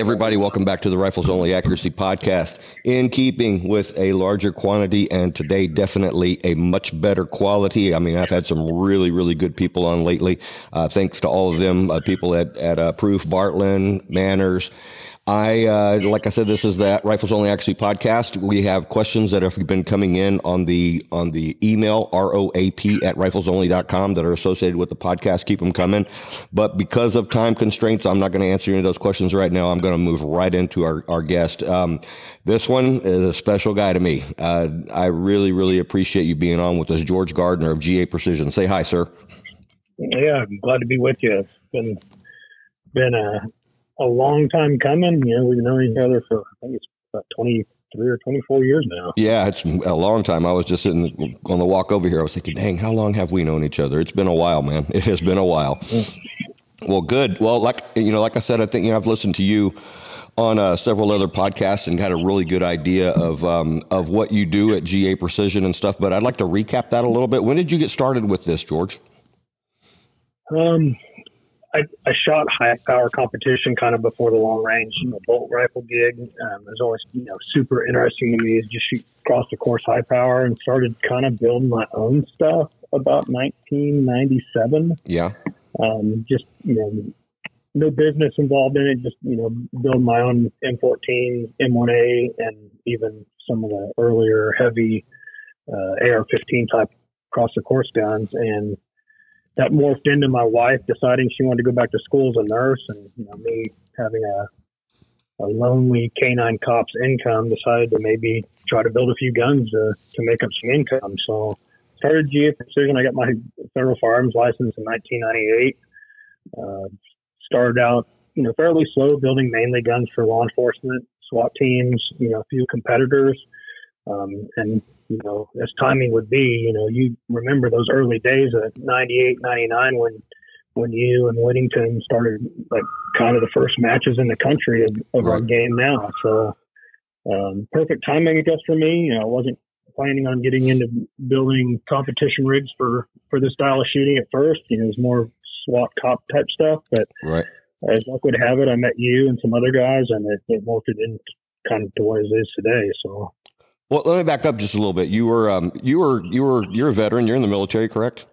Everybody, welcome back to the Rifles Only Accuracy Podcast. In keeping with a larger quantity and today, definitely a much better quality. I mean, I've had some really, really good people on lately. Uh, thanks to all of them, uh, people at, at uh, Proof, Bartlein, Manners. I, uh, like I said, this is that Rifles Only Accuracy podcast. We have questions that have been coming in on the on the email roap at riflesonly.com that are associated with the podcast. Keep them coming. But because of time constraints, I'm not going to answer any of those questions right now. I'm going to move right into our our guest. Um, this one is a special guy to me. Uh, I really, really appreciate you being on with us, George Gardner of GA Precision. Say hi, sir. Yeah, I'm glad to be with you. It's been been a a long time coming. You know, we've known each other for I think it's about twenty three or twenty four years now. Yeah, it's a long time. I was just sitting on the walk over here. I was thinking, dang, how long have we known each other? It's been a while, man. It has been a while. Well, good. Well, like you know, like I said, I think you know I've listened to you on uh, several other podcasts and got a really good idea of um, of what you do at GA Precision and stuff. But I'd like to recap that a little bit. When did you get started with this, George? Um, I, I shot high power competition kind of before the long range you know, bolt rifle gig. Um, it was always you know super interesting to me is just shoot across the course high power and started kind of building my own stuff about 1997. Yeah. Um, just you know no business involved in it. Just you know build my own M14, M1A, and even some of the earlier heavy uh, AR-15 type across the course guns and that morphed into my wife deciding she wanted to go back to school as a nurse, and you know, me having a a lonely canine cop's income, decided to maybe try to build a few guns to, to make up some income. So started GA Precision. I got my federal firearms license in 1998. Uh, started out, you know, fairly slow, building mainly guns for law enforcement, SWAT teams, you know, a few competitors. Um, and you know, as timing would be, you know, you remember those early days of 98, 99 when, when you and Whittington started like kind of the first matches in the country of, of right. our game now. So, um, perfect timing, I guess, for me. You know, I wasn't planning on getting into building competition rigs for, for this style of shooting at first. You know, it was more SWAT cop type stuff, but right. as luck would have it, I met you and some other guys and it, it morphed into kind of to what it is today. So, well, let me back up just a little bit. You were um, you were you were you're a veteran. You're in the military, correct?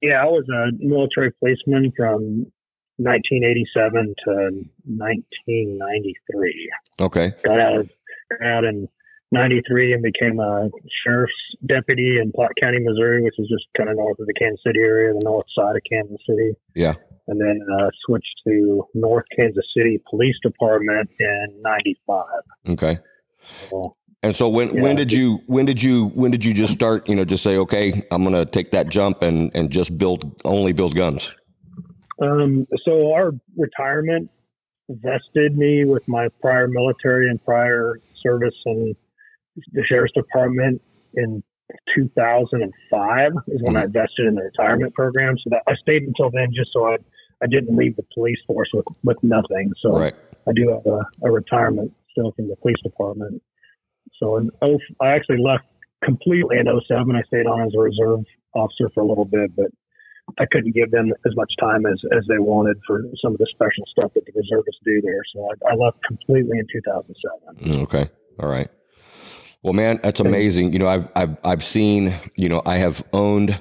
Yeah, I was a military policeman from 1987 to 1993. Okay. Got out of, got out in 93 and became a sheriff's deputy in Platte County, Missouri, which is just kind of north of the Kansas City area, the north side of Kansas City. Yeah. And then uh, switched to North Kansas City Police Department in 95. Okay. So, and so when yeah. when did you when did you when did you just start you know just say okay I'm gonna take that jump and and just build only build guns. Um, so our retirement vested me with my prior military and prior service in the sheriff's department in 2005 is when mm-hmm. I vested in the retirement program. So that I stayed until then just so I I didn't leave the police force with with nothing. So right. I do have a, a retirement still from the police department. So in oh, I actually left completely in 07. I stayed on as a reserve officer for a little bit, but I couldn't give them as much time as, as they wanted for some of the special stuff that the reservists do there. So I, I left completely in 2007. Mm, okay. All right. Well, man, that's amazing. You know, I've, I've, I've seen, you know, I have owned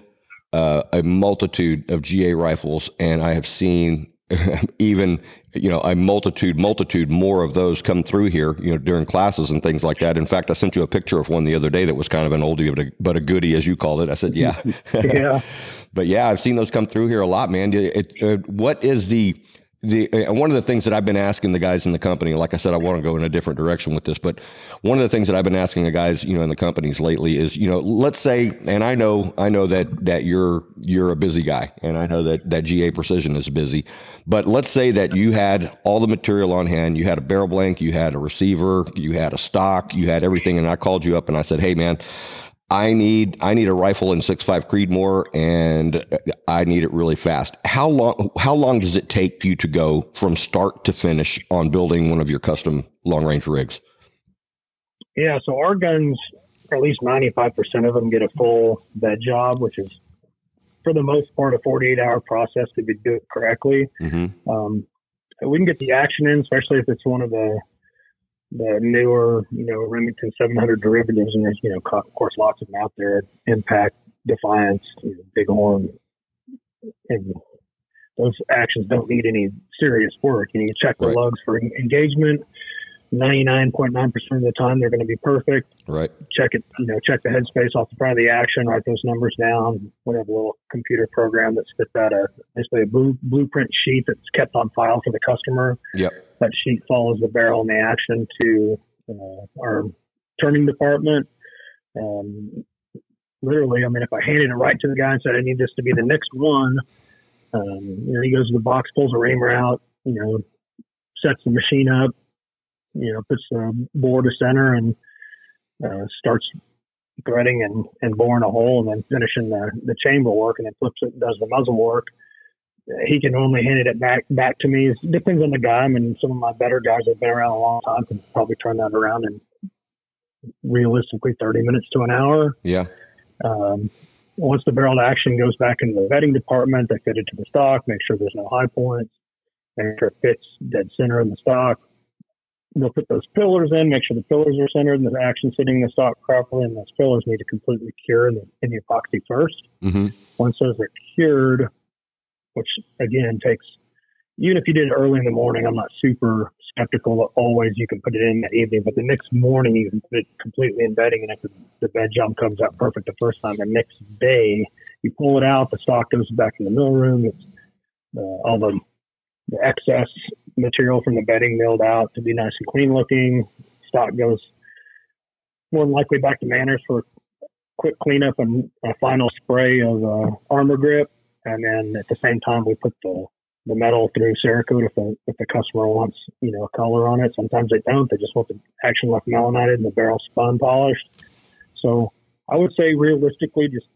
uh, a multitude of GA rifles and I have seen even you know a multitude multitude more of those come through here you know during classes and things like that. In fact i sent you a picture of one the other day that was kind of an oldie but a, but a goodie as you called it. I said yeah. Yeah. But yeah i've seen those come through here a lot man. It, it, uh, what is the the one of the things that I've been asking the guys in the company, like I said, I want to go in a different direction with this, but one of the things that I've been asking the guys, you know, in the companies lately is, you know, let's say, and I know, I know that that you're you're a busy guy, and I know that that GA Precision is busy, but let's say that you had all the material on hand, you had a barrel blank, you had a receiver, you had a stock, you had everything, and I called you up and I said, hey man, I need I need a rifle in six five Creedmoor and I need it really fast. How long how long does it take you to go from start to finish on building one of your custom long range rigs? Yeah, so our guns, at least ninety five percent of them get a full bed job, which is for the most part a forty eight hour process to be do it correctly. Mm-hmm. Um, we can get the action in, especially if it's one of the the newer, you know, Remington 700 derivatives, and there's, you know, of course, lots of them out there. Impact, Defiance, you know, Bighorn, and those actions don't need any serious work. You, know, you check the right. lugs for engagement. 99.9% of the time they're going to be perfect. Right. Check it, you know, check the headspace off the front of the action, write those numbers down. A little computer program that spits out a basically a blue, blueprint sheet that's kept on file for the customer. Yep. That sheet follows the barrel and the action to uh, our turning department. Um, literally, I mean, if I handed it right to the guy and said, I need this to be the next one, um, you know, he goes to the box, pulls a reamer out, you know, sets the machine up, you know, puts the bore to center and uh, starts threading and, and boring a hole and then finishing the, the chamber work and then flips it and does the muzzle work. He can only hand it back back to me. It depends on the guy. I mean, some of my better guys that have been around a long time can probably turn that around in realistically 30 minutes to an hour. Yeah. Um, once the barrel action goes back into the bedding department, they fit it to the stock, make sure there's no high points, make sure it fits dead center in the stock, they'll put those pillars in, make sure the pillars are centered and the action sitting in the stock properly, and those pillars need to completely cure in the, in the epoxy 1st mm-hmm. Once those are cured, which again takes, even if you did it early in the morning, I'm not super skeptical that always you can put it in that evening, but the next morning you can put it completely in bedding, and if the, the bed jump comes out perfect the first time, the next day you pull it out, the stock goes back in the mill room. It's uh, all the the excess material from the bedding milled out to be nice and clean looking. Stock goes more than likely back to Manners for quick cleanup and a final spray of uh, armor grip. And then at the same time, we put the, the metal through Cerakote if the, if the customer wants, you know, a color on it. Sometimes they don't. They just want the action left melonited and the barrel spun polished. So I would say realistically, just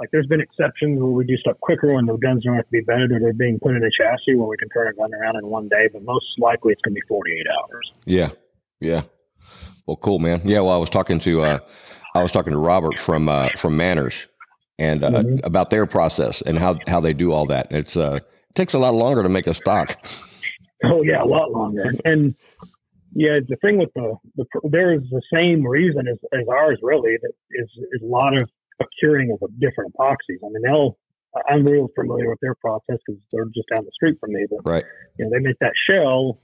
like there's been exceptions where we do stuff quicker when the guns don't have to be bedded or they're being put in a chassis where we can turn a gun around in one day, but most likely it's going to be 48 hours. Yeah. Yeah. Well, cool, man. Yeah. Well, I was talking to, uh, I was talking to Robert from, uh, from Manners and, uh, mm-hmm. about their process and how, how they do all that. It's, uh, it takes a lot longer to make a stock. Oh yeah. A lot longer. And yeah, the thing with the, the there is the same reason as, as ours really that is, is a lot of a curing of a different epoxies. I mean, they'll, I'm real familiar with their process because they're just down the street from me. But, right. you know, they make that shell.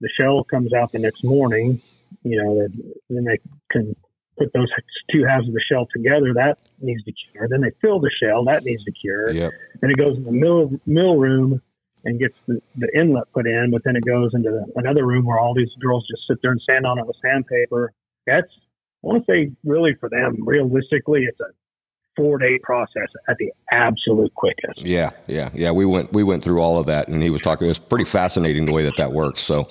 The shell comes out the next morning. You know, then they can put those two halves of the shell together. That needs to cure. Then they fill the shell. That needs to cure. Yep. Then it goes in the mill mill room and gets the, the inlet put in. But then it goes into the, another room where all these girls just sit there and sand on it with sandpaper. That's I want to say really for them, realistically, it's a four day process at the absolute quickest. Yeah, yeah, yeah. We went we went through all of that, and he was talking. It was pretty fascinating the way that that works. So,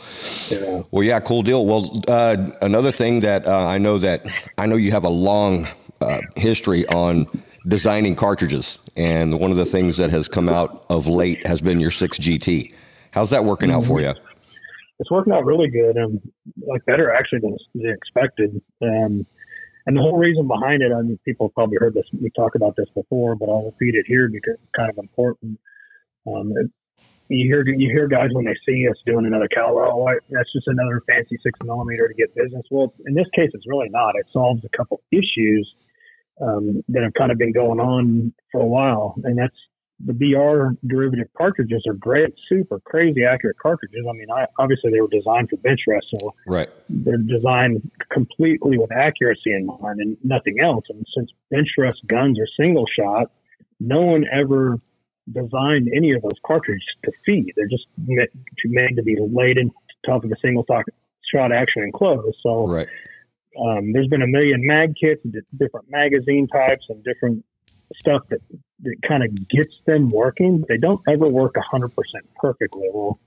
yeah. well, yeah, cool deal. Well, uh, another thing that uh, I know that I know you have a long uh, history on designing cartridges, and one of the things that has come out of late has been your six GT. How's that working mm-hmm. out for you? It's working out really good, and like better actually than expected. Um, and the whole reason behind it, I mean, people have probably heard this. We talked about this before, but I'll repeat it here because it's kind of important. Um, it, you hear you hear guys when they see us doing another caliber, oh, that's just another fancy six millimeter to get business. Well, in this case, it's really not. It solves a couple issues um, that have kind of been going on for a while, and that's the BR derivative cartridges are great, super crazy accurate cartridges. I mean, I, obviously they were designed for bench rest, so right. they're designed completely with accuracy in mind and nothing else. And since bench rest guns are single shot, no one ever designed any of those cartridges to feed. They're just made to be laid in top of a single shot action and close. So right. um, there's been a million mag kits, different magazine types, and different stuff that, that kind of gets them working. But they don't ever work 100% perfectly. Well,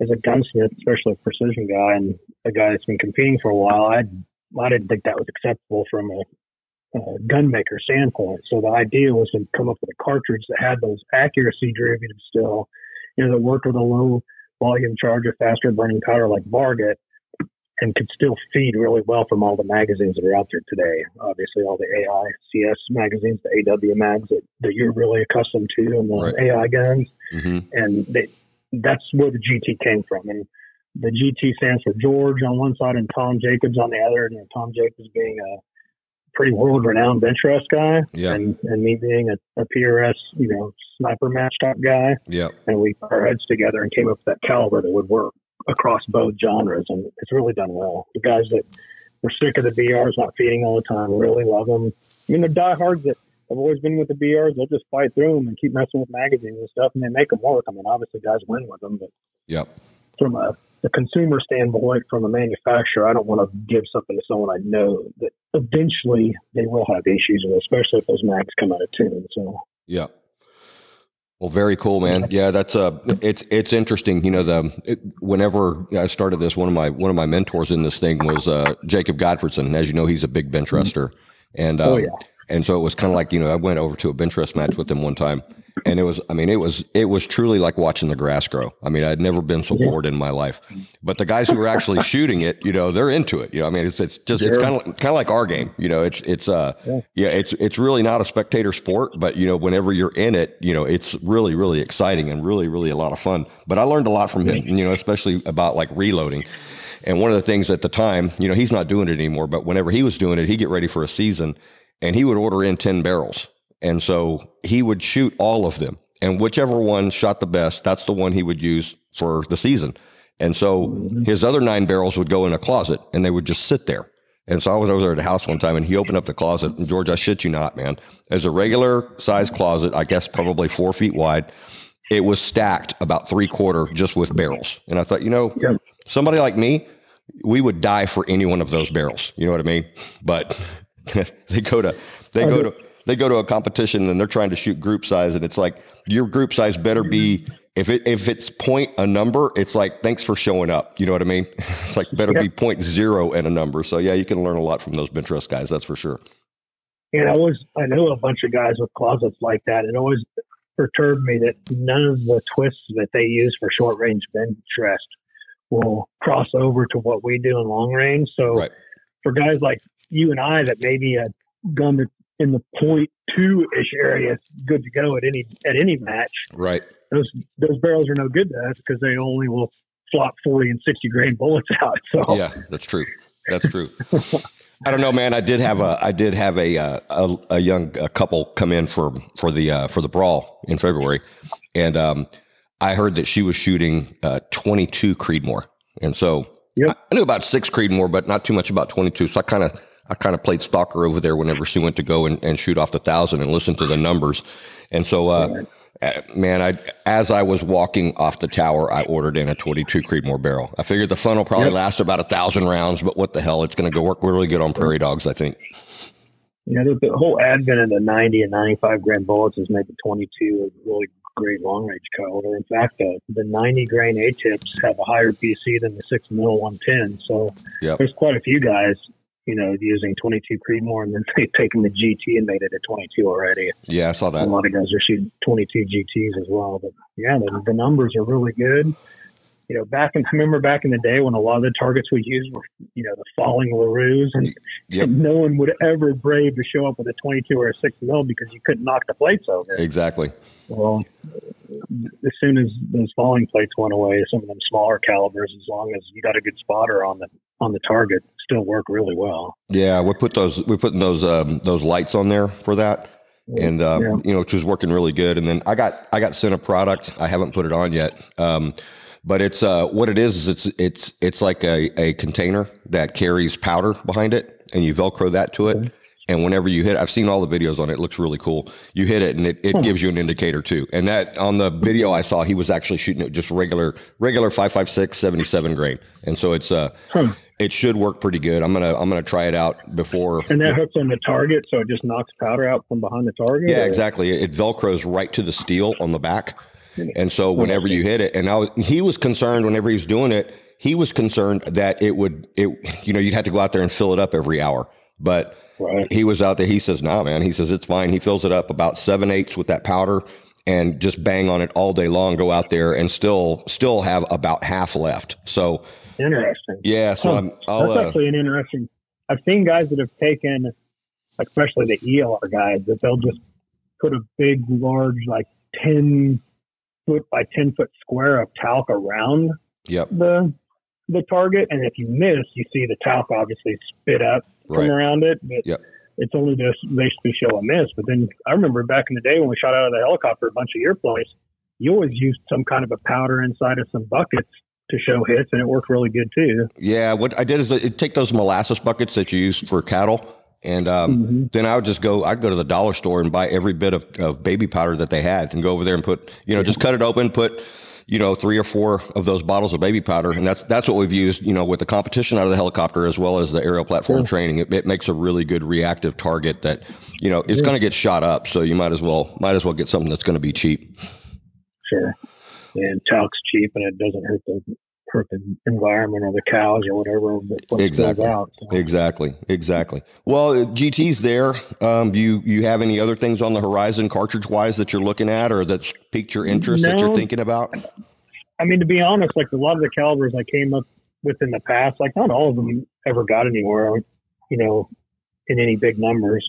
as a gunsmith, especially a precision guy and a guy that's been competing for a while, I I didn't think that was acceptable from a, a gun maker standpoint. So the idea was to come up with a cartridge that had those accuracy derivatives still, you know, that worked with a low volume charge of faster burning powder like Varget, and could still feed really well from all the magazines that are out there today. Obviously, all the AI CS magazines, the AW mags that, that you're really accustomed to, and the right. AI guns. Mm-hmm. And they, that's where the GT came from. And the GT stands for George on one side and Tom Jacobs on the other. And Tom Jacobs being a pretty world renowned bench rest guy, Yeah. and and me being a, a PRS, you know, sniper match type guy. Yeah. And we put our heads together and came up with that caliber that would work across both genres, and it's really done well. The guys that were sick of the BRs, not feeding all the time, really love them. I mean, they're diehards that have always been with the BRs. They'll just fight through them and keep messing with magazines and stuff, and they make them work. I mean, obviously, guys win with them, but Yep. from a the consumer standpoint, from a manufacturer, I don't want to give something to someone I know that eventually they will have issues with, especially if those mags come out of tune. So Yeah. Well, very cool, man. Yeah, that's uh it's it's interesting. You know, the it, whenever I started this, one of my one of my mentors in this thing was uh, Jacob Gottfredson. As you know, he's a big bench rester, and um, Oh, yeah. And so it was kind of like you know I went over to a bench rest match with him one time, and it was I mean it was it was truly like watching the grass grow. I mean I'd never been so bored in my life. But the guys who were actually shooting it, you know, they're into it. You know, I mean it's it's just it's kind of kind of like our game. You know, it's it's uh yeah, it's it's really not a spectator sport, but you know, whenever you're in it, you know, it's really really exciting and really really a lot of fun. But I learned a lot from him, you know, especially about like reloading. And one of the things at the time, you know, he's not doing it anymore, but whenever he was doing it, he'd get ready for a season and he would order in 10 barrels. And so he would shoot all of them. And whichever one shot the best, that's the one he would use for the season. And so his other nine barrels would go in a closet and they would just sit there. And so I was over there at the house one time and he opened up the closet. And George, I shit you not, man. There's a regular size closet, I guess probably four feet wide. It was stacked about three quarter just with barrels. And I thought, you know, Yeah. somebody like me, we would die for any one of those barrels. You know what I mean? But they go to they go to they go to a competition and they're trying to shoot group size and it's like your group size better be if it if it's point a number, it's like thanks for showing up. You know what I mean? It's like better be point zero and a number. So yeah, you can learn a lot from those bench rest guys, that's for sure. And I was I knew a bunch of guys with closets like that. It always perturbed me that none of the twists that they use for short range bench rest will cross over to what we do in long range. So Right. for guys like you and I that maybe a gun that in the point two ish area is good to go at any at any match, Right. those those barrels are no good to us because they only will flop forty and sixty grain bullets out. So Yeah, that's true. That's true. I don't know, man. I did have a I did have a uh, a, a young a couple come in for for the uh, for the brawl in February, and um, I heard that she was shooting uh, 22 Creedmoor, and so Yep. I, I knew about six Creedmoor, but not too much about 22. So I kind of I kind of played stalker over there whenever she went to go and, and shoot off the thousand and listen to the numbers, and so. Uh, uh, man, I as I was walking off the tower, I ordered in a 22 Creedmoor barrel. I figured the fun will probably Yep. last about a thousand rounds, but what the hell? It's going to go work really good on prairie dogs, I think. Yeah, the, the whole advent of the 90 and 95 grain bullets has made the 22 a really great long range caliber. In fact, the, the 90 grain A tips have a higher BC than the 6 mil 110. So Yep. there's quite a few guys, you know, using 22 Creedmoor and then they've taken the GT and made it a 22 already. Yeah, I saw that. A lot of guys are shooting 22 GTs as well. But yeah, the, the numbers are really good. You know, back in, I remember back in the day when a lot of the targets we used were, you know, the falling LaRues and Yep. and no one would ever brave to show up with a 22 or a 6 mil because you couldn't knock the plates over. Exactly. Well, as soon as those falling plates went away, some of them smaller calibers, as long as you got a good spotter on the on the target, still work really well. Yeah, we put those we're putting those um, those lights on there for that, and uh, Yeah. you know, which was working really good. And then I got I got sent a product. I haven't put it on yet. Um, but it's uh, what it is is it's it's it's like a, a container that carries powder behind it, and you Velcro that to it. And whenever you hit, I've seen all the videos on it. It looks really cool. You hit it, and it, it gives you an indicator too. And that on the video I saw, he was actually shooting it just regular regular 556 77 grain. And so it's uh, Huh. it should work pretty good. I'm gonna I'm gonna try it out before. And that hooks on the target, so it just knocks powder out from behind the target. Yeah, or- exactly. It velcros right to the steel on the back, and so whenever you hit it, and I was, he was concerned whenever he was doing it. He was concerned that it would it you know you'd have to go out there and fill it up every hour, but Right. he was out there. He says, "Nah, man." He says it's fine. He fills it up about seven eighths with that powder, and just bang on it all day long. Go out there and still still have about half left. So Interesting. yeah, so Huh. I'm, I'll That's uh, actually an interesting. I've seen guys that have taken, especially the ELR guys, that they'll just put a big, large, like 10 foot by ten foot square of talc around Yep. the the target, and if you miss, you see the talc obviously spit up from around it. But Yep. it's only to basically show a miss. But then I remember back in the day when we shot out of the helicopter a bunch of year plays, you always used some kind of a powder inside of some buckets to show hits, and it worked really good too. Yeah. What I did is I take those molasses buckets that you use for cattle, and um, Mhm. then I would just go. I'd go to the dollar store and buy every bit of, of baby powder that they had, and go over there and put, you know, just cut it open, put, you know, three or four of those bottles of baby powder, and that's that's what we've used, you know, with the competition out of the helicopter as well as the aerial platform training. It, it makes a really good reactive target that, you know, it's going to get shot up. So you might as well might as well get something that's going to be cheap. Sure. And talc's cheap, and it doesn't hurt the hurt the environment or the cows or whatever. But what goes Exactly. Out, so. Exactly, exactly. Well, GT's there. Um, do you you have any other things on the horizon, cartridge wise, that you're looking at, or that's piqued your interest that you're thinking about? I mean, to be honest, like a lot of the calibers I came up with in the past, like not all of them ever got anywhere, you know, in any big numbers.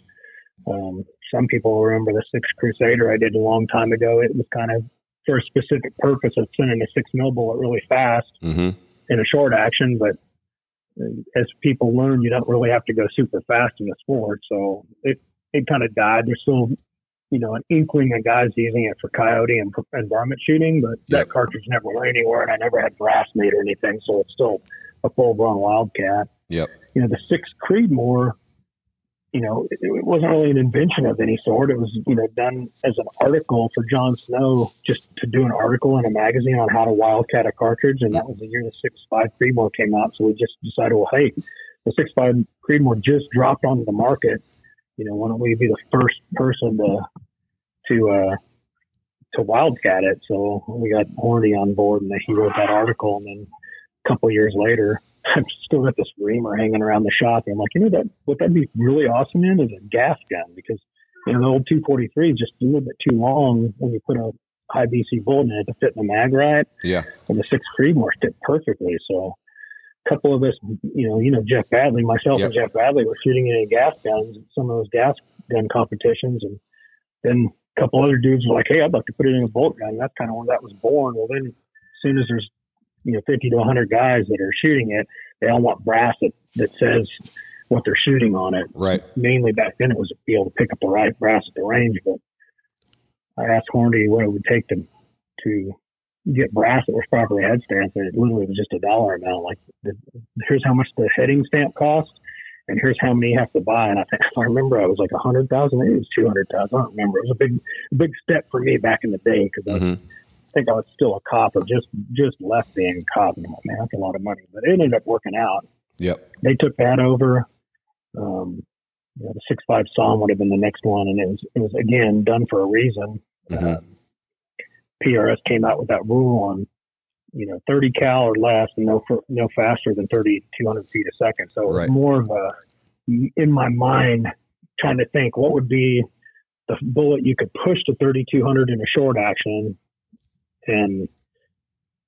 Um, some people remember the Six Crusader I did a long time ago. It was kind of for a specific purpose of sending a six mil bullet really fast Mm-hmm. in a short action, but uh, as people learn, you don't really have to go super fast in the sport. So it, it kind of died. There's still, you know, an inkling of guys using it for coyote and, and varmint shooting, but Yep. that cartridge never went anywhere and I never had brass made or anything. So it's still a full blown wildcat. Yep. You know, the six Creedmoor, you know, it, it wasn't really an invention of any sort. It was, you know, done as an article for John Snow, just to do an article in a magazine on how to wildcat a cartridge. And that was the year the six five Creedmoor came out. So we just decided, well, hey, the six five Creedmoor just dropped onto the market. You know, why don't we be the first person to to uh, to wildcat it? So we got Horny on board, and he wrote that article. And then a couple of years later, I've still got this reamer hanging around the shop. And I'm like, you know, that what that'd be really awesome in is a gas gun because you know the old 243 is just a little bit too long when you put a high BC bullet in it to fit in the mag right. Yeah. And the six Creedmoor fit perfectly. So a couple of us, you know, you know Jeff Badley, myself and Jeff Badley were shooting in gas guns at some of those gas gun competitions, and then a couple other dudes were like, "Hey, I'd like to put it in a bolt gun." That's kind of where that was born. Well, then as soon as there's you know 50 to 100 guys that are shooting it, they all want brass that that says what they're shooting on it. Right. Mainly back then, it was to be able to pick up the right brass at the range. But I asked Hornady what it would take to to get brass that was properly head stamped, and it literally was just a dollar amount. Like, the, here's how much the heading stamp costs, and here's how many you have to buy. And I think I remember, I was like a hundred thousand, maybe it was two hundred thousand. I don't remember. It was a big, big step for me back in the day because I hmm think I was still a cop or just just left being a cop. And I'm like, man, that's a lot of money. But it ended up working out. Yep. They took that over. Um, you know, the six five SAUM would have been the next one, and it was it was again done for a reason. Mhm. Um, PRS came out with that rule on you know 30 cal or less, and no no faster than 3,200 feet a second. So it was more of a in my mind trying to think what would be the bullet you could push to 3,200 in a short action, and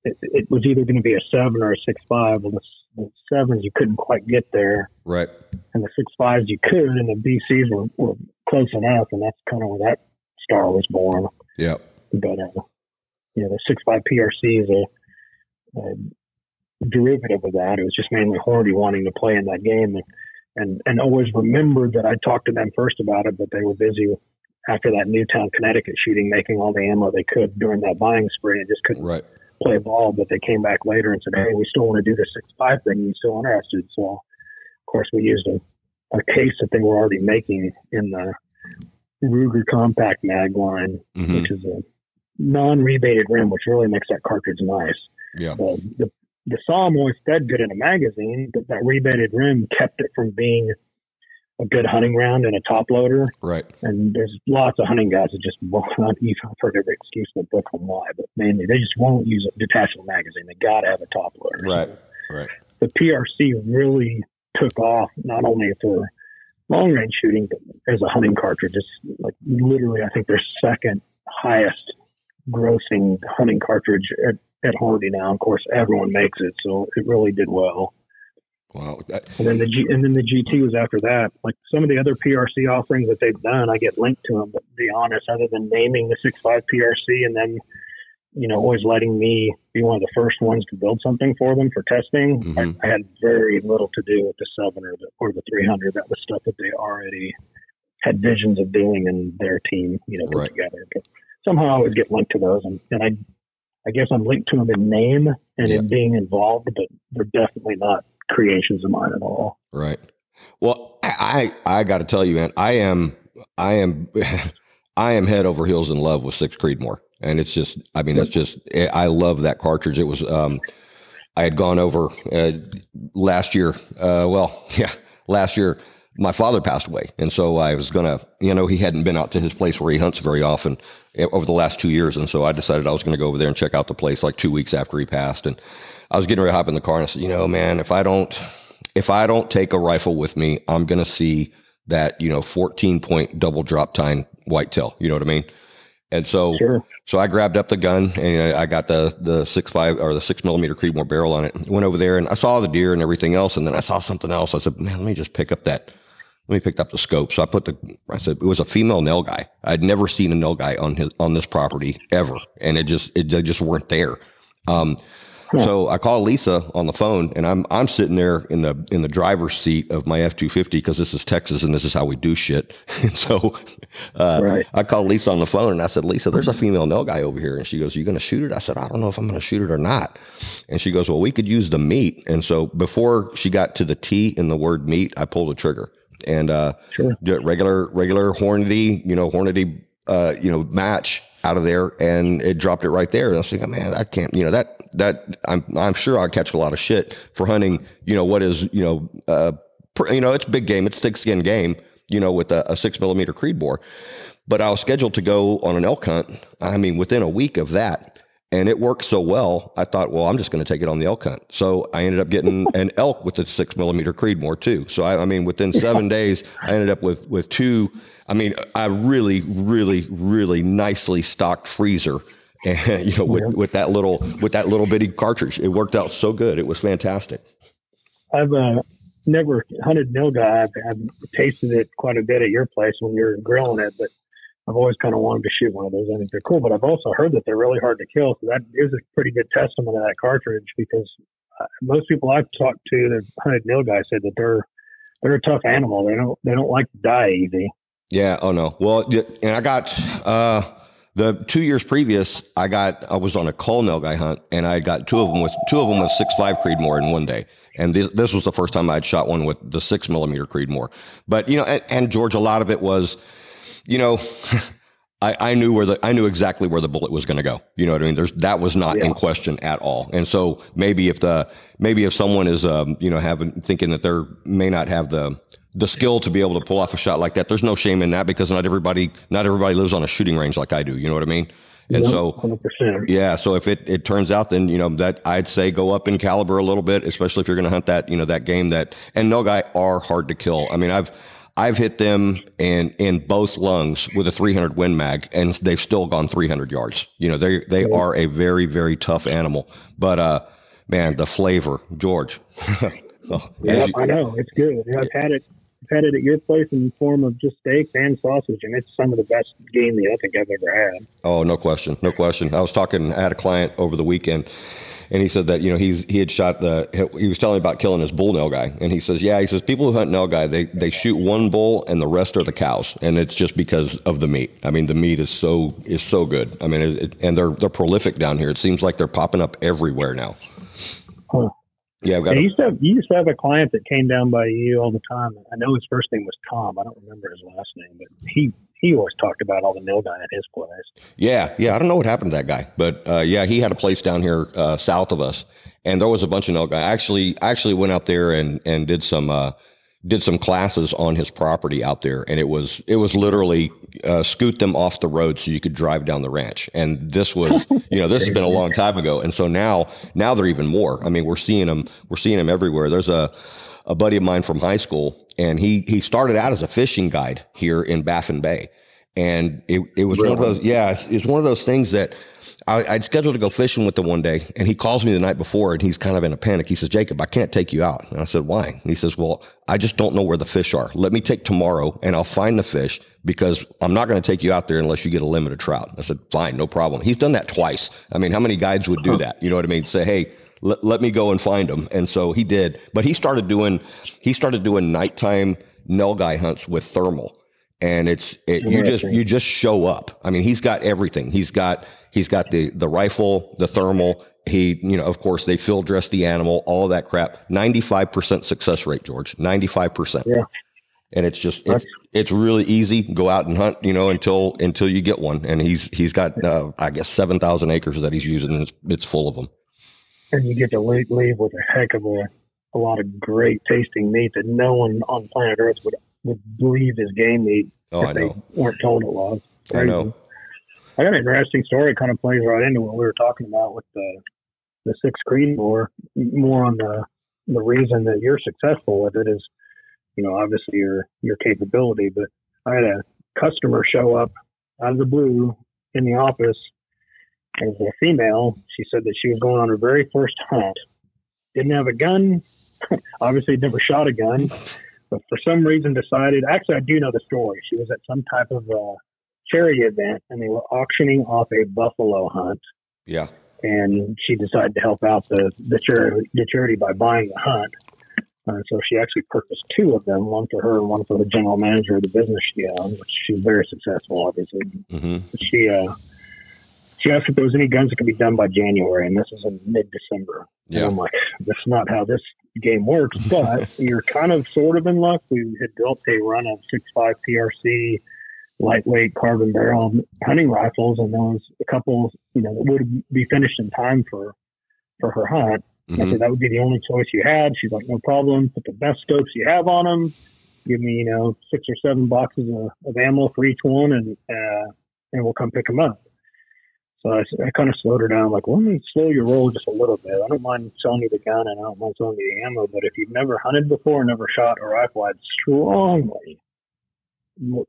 it, it was either going to be a seven or a six five. Well, the, the sevens you couldn't quite get there, Right. and the six fives you could, and the BCs were, were close enough, and that's kind of where that star was born. Yep. But uh, you know, the six five PRC is a, a derivative of that. It was just mainly Hornady wanting to play in that game, and and and always remembered that I talked to them first about it, but they were busy after that Newtown, Connecticut shooting, making all the ammo they could during that buying spree, and just couldn't Right. play ball. But they came back later and said, "Hey, we still want to do the six five thing. You still interested?" So, of course, we used a, a case that they were already making in the Ruger Compact Mag line, hmm which is a non-rebated rim, which really makes that cartridge nice. Yeah. So the the SAUM always fed good in a magazine, but that rebated rim kept it from being a good hunting round and a top loader. Right. And there's lots of hunting guys that just won't. You've heard every excuse in the book on why, but mainly they just won't use a detachable magazine. They got to have a top loader. Right. Right. The PRC really took off not only for long range shooting, but as a hunting cartridge. It's like literally, I think their second highest grossing hunting cartridge at, at Hornady now. Of course, everyone makes it, so it really did well. Wow. That- And then the G, and then the GT was after that. Like some of the other PRC offerings that they've done, I get linked to them. But to be honest, other than naming the 6.5 PRC and then you know, always letting me be one of the first ones to build something for them for testing. Mhm. I, I had very little to do with the seven or the or the three hundred. That was stuff that they already had visions of doing in their team, you know, put Right. together. But somehow I always get linked to those, and, and I, I guess I'm linked to them in name and Yeah. in being involved, but they're definitely not creations of mine at all. Right. Well, I I, got to tell you, man, I am I am I am head over heels in love with Six Creedmoor, and it's just I mean it's just eh, I love that cartridge. It was um I had gone over uh, last year. Uh, well, yeah, last year my father passed away, and so I was gonna you know he hadn't been out to his place where he hunts very often eh, over the last two years, and so I decided I was to go over there and check out the place like two weeks after he passed, and I was getting ready to hop in the car, and I said, you know, man, if I don't if I don't take a rifle with me, I'm going to see that, you know, 14 point double drop tine whitetail. You know what I mean? And so, Sure. so I grabbed up the gun and I got the, the six five or the six millimeter Creedmoor barrel on it. Went over there and I saw the deer and everything else. And then I saw something else. I said, man, let me just pick up that. Let me pick up the scope. So I put the, I said, it was a female nilgai. I'd never seen a nilgai on his, on this property ever. And it just, it, they just weren't there. Um, so I call Lisa on the phone, and I'm I'm sitting there in the in the driver's seat of my F two fifty because this is Texas and this is how we do shit. And so uh, Right. I call Lisa on the phone and I said, Lisa, there's a female nilgai over here, and she goes, "You going to shoot it?" I said, "I don't know if I'm going to shoot it or not." And she goes, "Well, we could use the meat." And so before she got to the T in the word meat, I pulled the trigger and uh, Sure. regular regular Hornady, you know, Hornady, uh, you know, match out of there, and it dropped it right there. And I was thinking, man, I can't, you know, that that I'm I'm sure I'll catch a lot of shit for hunting, you know, what is you know, uh, you know, it's big game, it's thick skin game, you know, with a, a six millimeter Creedmoor. But I was scheduled to go on an elk hunt. I mean, within a week of that. And it worked so well, I thought, well, I'm just going to take it on the elk hunt. So I ended up getting an elk with a six millimeter Creedmoor too. So I, I mean, within seven days, I ended up with with two. I mean, a really, really, really nicely stocked freezer, and you know, with, with that little with that little bitty cartridge, it worked out so good. It was fantastic. I've uh, never hunted nilgai. I've, I've tasted it quite a bit at your place when you're grilling it, but I've always kind of wanted to shoot one of those. I think they're cool, but I've also heard that they're really hard to kill. So that is a pretty good testament of that cartridge because uh, most people I've talked to that hunted nilgai guys said that they're they're a tough animal. They don't they don't like to die easy. Yeah. Oh no. Well, and I got uh, the two years previous. I got I was on a cull guy hunt, and I got two of them with two of them with six five Creedmoor in one day. And this, this was the first time I'd shot one with the six millimeter Creedmoor. But you know, and, and George, a lot of it was, you know. I, I knew where the I knew exactly where the bullet was going to go. You know what I mean? There's that was not Yeah. in question at all. And so maybe if the maybe if someone is um, you know having thinking that they're may not have the the skill to be able to pull off a shot like that, there's no shame in that because not everybody not everybody lives on a shooting range like I do. You know what I mean? And so hundred percent. yeah, so if it, it turns out, then you know that I'd say go up in caliber a little bit, especially if you're going to hunt that you know that game that and no guy are hard to kill. I mean, I've I've hit them in in both lungs with a 300 Win Mag, and they've still gone 300 yards. You know, they they are a very very tough animal, but uh, man, the flavor, George. Oh, Yeah, you- I know it's good. I've had it. I've had it at your place in the form of just steaks and sausage, and it's some of the best game meat I think I've ever had. Oh, no question, no question. I was talking. I had a client over the weekend, and he said that you know he's he had shot the. He was telling me about killing his bull nilgai, and he says, yeah, he says people who hunt nilgai they they shoot one bull and the rest are the cows, and it's just because of the meat. I mean, the meat is so is so good. I mean, it, it, and they're they're prolific down here. It seems like they're popping up everywhere now. Huh. Yeah, I've got Yeah, you used to have, you used to have a client that came down by you all the time. I know his first name was Tom. I don't remember his last name, but he he always talked about all the nilgai at his place. Yeah, yeah. I don't know what happened to that guy, but uh, yeah, he had a place down here uh, south of us, and there was a bunch of nilgai. Actually, I actually went out there and and did some uh, did some classes on his property out there, and it was it was literally uh, scoot them off the road so you could drive down the ranch. And this was you know this has been a long time ago, and so now now they're even more. I mean, we're seeing them we're seeing them everywhere. There's a a buddy of mine from high school, and he he started out as a fishing guide here in Baffin Bay. And it, it was really? one of those, yeah, it's, it's one of those things that I, would scheduled to go fishing with him one day, and he calls me the night before, and he's kind of in a panic. He says, "Jacob, I can't take you out." And I said, "Why?" And he says, "Well, I just don't know where the fish are. Let me take tomorrow, and I'll find the fish because I'm not going to take you out there unless you get a limited trout." I said, "Fine, no problem." He's done that twice. I mean, how many guides would do that? You know what I mean? Say, "Hey." Let, let me go and find them. And so he did, but he started doing, he started doing nighttime nilgai hunts with thermal and it's it, you just you just show up. I mean, he's got everything. He's got he's got the the rifle, the thermal. He, you know, of course, they field dress the animal, all that crap. Ninety five percent success rate, George. Ninety five percent. Yeah. And it's just it's, it's really easy. Go out and hunt, you know, until until you get one. And he's he's got uh, I guess seven thousand acres that he's using, and it's, it's full of them. And you get to leave, leave with a heck of a a lot of great tasting meat that no one on planet Earth would would believe is game meat oh, if I they weren't told it was. Crazy. I know. I got an interesting story. Kind of plays right into what we were talking about with the the six Creedmoor more on the the reason that you're successful with it is, you know, obviously your your capability. But I had a customer show up out of the blue in the office as a female. She said that she was going on her very first hunt. Didn't have a gun. obviously, never shot a gun but for some reason decided. Actually, I do know the story. She was at some type of uh, charity event, and they were auctioning off a buffalo hunt. Yeah. And she decided to help out the the charity, the charity by buying the hunt. Uh, so she actually purchased two of them, one for her and one for the general manager of the business she owned, which she was very successful, obviously. Mm-hmm. She uh, she if there was any guns that could be done by January, and this is in mid December. Yeah. I'm like, that's not how this game works, but you're kind of sort of in luck. We had built a run of six five PRC lightweight carbon barrel hunting rifles, and there was a couple, you know, that would be finished in time for for her hunt. Mm-hmm. I said that would be the only choice you had. She's like, no problem. Put the best scopes you have on them. Give me, you know, six or seven boxes of, of ammo for each one, and uh, and we'll come pick them up. So I, I kind of slowed her down, like, let me slow your roll just a little bit. I don't mind selling you the gun and I don't mind selling you the ammo, but if you've never hunted before, never shot a rifle, I'd strongly,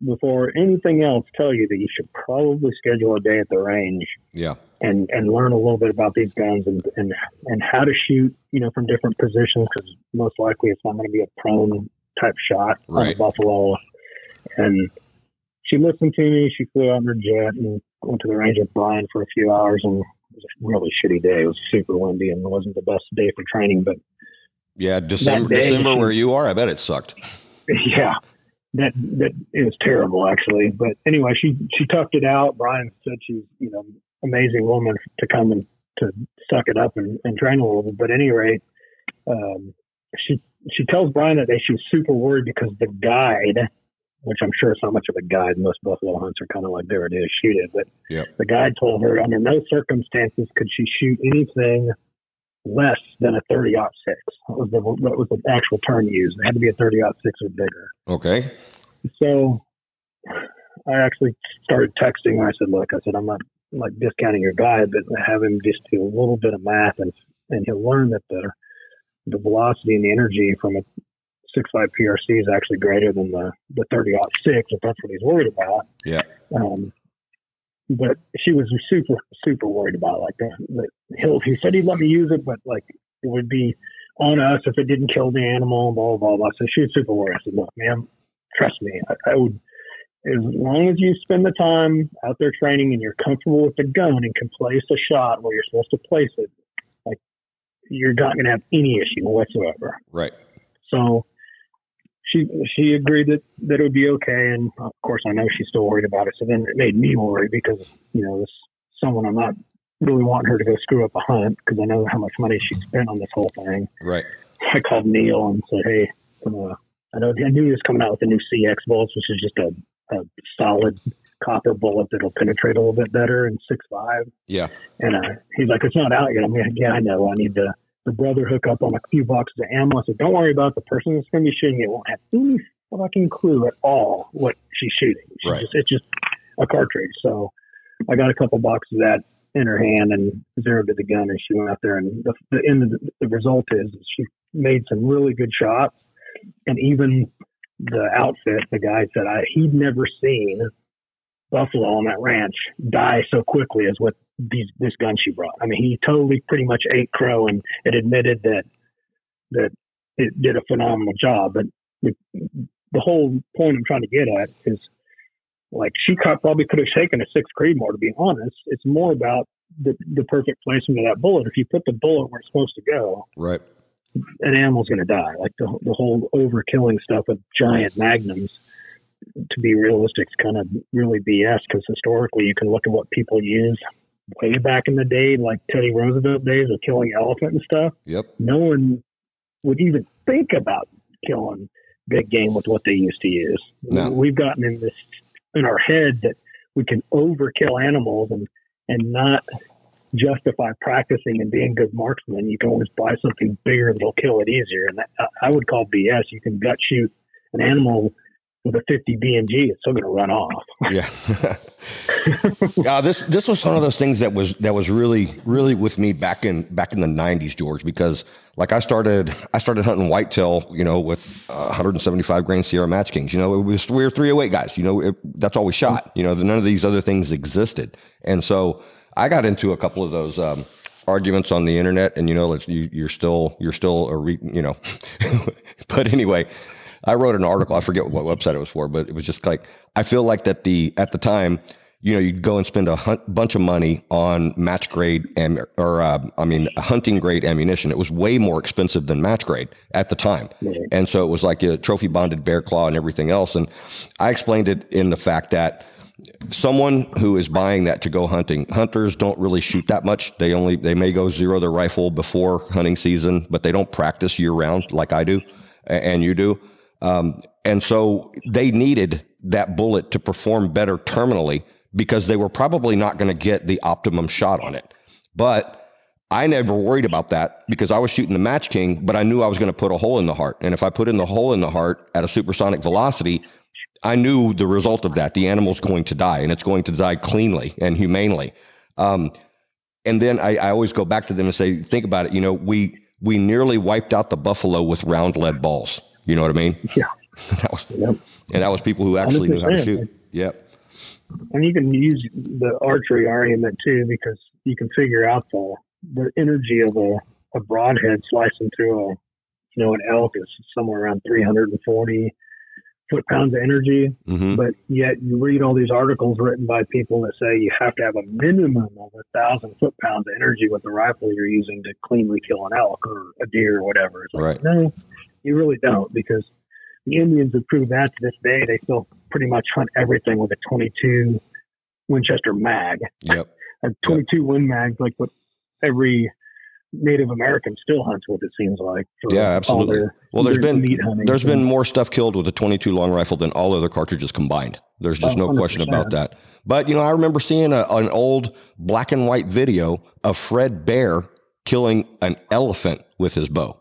before anything else, tell you that you should probably schedule a day at the range. Yeah. And, and learn a little bit about these guns and, and, and how to shoot, you know, from different positions because most likely it's not going to be a prone type shot right. on a buffalo. And she listened to me. She flew out in her jet and went to the range with Brian for a few hours, and it was a really shitty day. It was super windy and it wasn't the best day for training. But yeah, December, day, December where you are, I bet it sucked. Yeah, that that it was terrible actually. But anyway, she she tucked it out. Brian said she's you know amazing woman to come and to suck it up and, and train a little bit. But at any rate, um, she she tells Brian that they she was super worried because the guide which I'm sure is not much of a guide. Most buffalo hunts are kind of like, there it is, shoot it. But yep. the guide told her under no circumstances could she shoot anything less than a 30 six. That was the that was the actual term used. It had to be a 30 six or bigger. Okay. So I actually started texting. I said, look, I said, I'm not like discounting your guide, but have him just do a little bit of math and and he'll learn that the the velocity and the energy from a six five PRC is actually greater than the the thirty six if that's what he's worried about. Yeah. Um, but she was super super worried about like that. that he'll, he said he'd let me use it, but like it would be on us if it didn't kill the animal. Blah blah blah. So she was super worried. I said, look, man, trust me. I, I would as long as you spend the time out there training and you're comfortable with the gun and can place a shot where you're supposed to place it, like you're not going to have any issue whatsoever. Right. So she she agreed that that it would be okay, and of course I know she's still worried about it. So then it made me worry because you know this someone I'm not really wanting her to go screw up a hunt because I know how much money she spent on this whole thing. Right. I called Neil and said, hey, uh, I know I knew he was coming out with a new CX bolts, which is just a, a solid copper bullet that'll penetrate a little bit better in six five. Yeah. And uh, he's like, it's not out yet. I'm like, yeah, I know. I need to the brother hook up on a few boxes of ammo. I said, don't worry about it. the person that's going to be shooting it won't have any fucking clue at all what she's shooting. She's right. just, it's just a cartridge. So I got a couple boxes of that in her hand and zeroed to the gun and she went out there and the, the end the, the result is she made some really good shots and even the outfit the guy said I he'd never seen buffalo on that ranch die so quickly as what these this gun she brought. I mean, he totally pretty much ate crow and it admitted that that it did a phenomenal job. But the, the whole point I'm trying to get at is like she probably could have shaken a six Creedmoor. To be honest, it's more about the the perfect placement of that bullet. If you put the bullet where it's supposed to go, right, an animal's going to die. Like the the whole overkilling stuff with giant magnums. To be realistic, is kind of really BS because historically you can look at what people use way back in the day, like Teddy Roosevelt days of killing elephant and stuff. Yep. No one would even think about killing big game with what they used to use. No. We've gotten in this in our head that we can overkill animals and and not justify practicing and being good marksmen. You can always buy something bigger that'll kill it easier, and that, I would call BS. You can gut shoot an animal with a 50 BMG, it's still going to run off. Yeah. yeah. This this was one of those things that was that was really really with me back in back in the 90s, George, because like I started I started hunting whitetail, you know, with uh, 175 grain Sierra Match Kings. You know, it was we were 308 guys. You know, it, that's all we shot. You know, none of these other things existed, and so I got into a couple of those. Um, arguments on the internet and you know you, you're still you're still a re, you know but anyway I wrote an article. I forget what website it was for, but it was just like I feel like that the at the time, you know, you'd go and spend a hunt, bunch of money on match grade and or uh, I mean hunting grade ammunition. It was way more expensive than match grade at the time, and so it was like a trophy bonded bear claw and everything else. And I explained it in the fact that someone who is buying that to go hunting hunters don't really shoot that much they only they may go zero their rifle before hunting season but they don't practice year round like i do and you do um, and so they needed that bullet to perform better terminally because they were probably not going to get the optimum shot on it. But I never worried about that because I was shooting the Match King, but I knew I was going to put a hole in the heart. And if I put in the hole in the heart at a supersonic velocity, I knew the result of that. The animal's going to die and it's going to die cleanly and humanely. Um, and then I, I always go back to them and say, think about it. You know, we, we nearly wiped out the buffalo with round lead balls. You know what I mean? Yeah. that was, yep. and that was people who actually knew how to shoot. Yep. And you can use the archery argument too, because you can figure out the the energy of a, a broadhead slicing through a you know an elk is somewhere around 340 foot pounds of energy. Mm-hmm. But yet you read all these articles written by people that say you have to have a minimum of a thousand foot pounds of energy with the rifle you're using to cleanly kill an elk or a deer or whatever. It's right. no, you really don't because the Indians have proved that to this day. They still pretty much hunt everything with a 22 Winchester mag. Yep. a 22 yep. Win mag, like what every Native American still hunts with. It seems like. Yeah, absolutely. Their, well, there's been there's been more stuff killed with a 22 long rifle than all other cartridges combined. There's just oh, no question about that. But you know, I remember seeing a, an old black and white video of Fred Bear killing an elephant with his bow.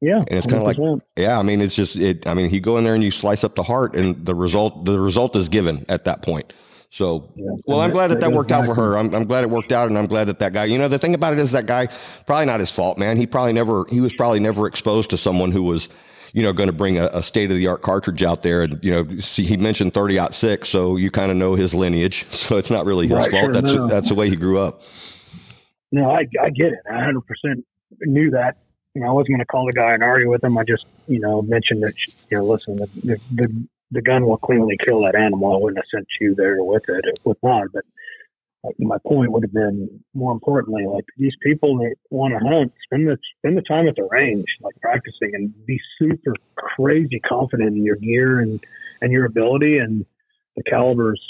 Yeah, and it's kind of like, yeah, I mean, it's just it. I mean, you go in there and you slice up the heart, and the result the result is given at that point. So, yeah. well, I'm glad that that worked out for her. I'm, I'm glad it worked out, and I'm glad that that guy. You know, the thing about it is that guy probably not his fault, man. He probably never he was probably never exposed to someone who was you know, going to bring a, a state of the art cartridge out there. And, you know, see, he mentioned 30 aught six, so you kind of know his lineage. So it's not really his right, fault. Sure, that's, no. that's the way he grew up. No, I, I get it. I 100% knew that you know, I wasn't going to call the guy and argue with him. I just, you know, mentioned that, you know, listen, the, the, the, gun will cleanly kill that animal. I wouldn't have sent you there with it with not. But like, my point would have been more importantly, like these people that want to hunt, spend the spend the time at the range, like practicing, and be super crazy confident in your gear and and your ability. And the caliber's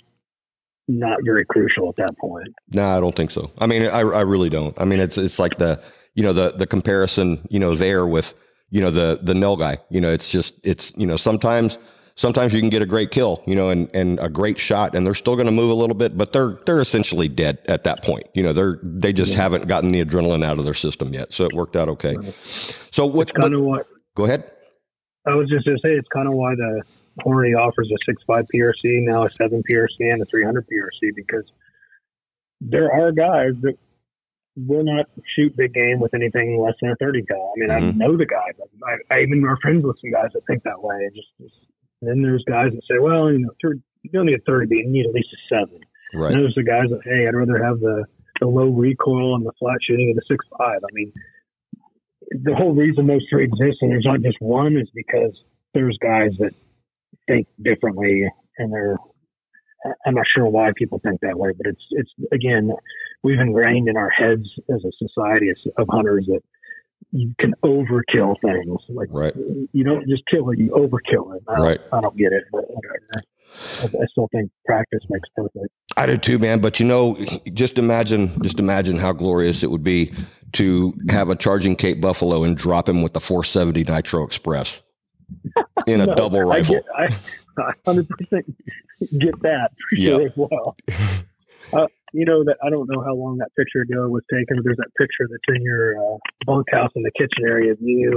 not very crucial at that point. No, I don't think so. I mean, I I really don't. I mean, it's it's like the you know the the comparison you know there with you know the the nilgai. You know, it's just it's you know sometimes sometimes you can get a great kill, you know, and and a great shot, and they're still going to move a little bit, but they're they're essentially dead at that point. You know, they're they just yeah. haven't gotten the adrenaline out of their system yet, so it worked out okay. So what? kind of what? Go ahead. I was just going to say it's kind of why the Hornady offers a six five PRC now a seven PRC and a three hundred PRC because there are guys that will not shoot big game with anything less than a 30 cal. I mean, mm-hmm. I know the guys. I, I, even are friends with some guys that think that way. And Just, just then there's guys that say, well, you know, you don't need a 30, but you need at least a seven. Right. And those are the guys that, hey, I'd rather have the, the low recoil and the flat shooting of the six five. I mean, the whole reason those three exist, and there's not just one, is because there's guys that think differently, and they're. I'm not sure why people think that way, but it's it's again, we've ingrained in our heads as a society of hunters that you can overkill things. Like Right. you don't just kill it, you overkill it. I don't, Right. I don't get it, but whatever. I, I still think practice makes perfect. I do too, man. But you know, just imagine, just imagine how glorious it would be to have a charging Cape Buffalo and drop him with the 470 Nitro Express in a No, double I rifle. get, I, I 100% get that Yeah. sure well. Uh, you know that I don't know how long that picture ago was taken, but there's that picture that's in your uh, bunkhouse in the kitchen area of you,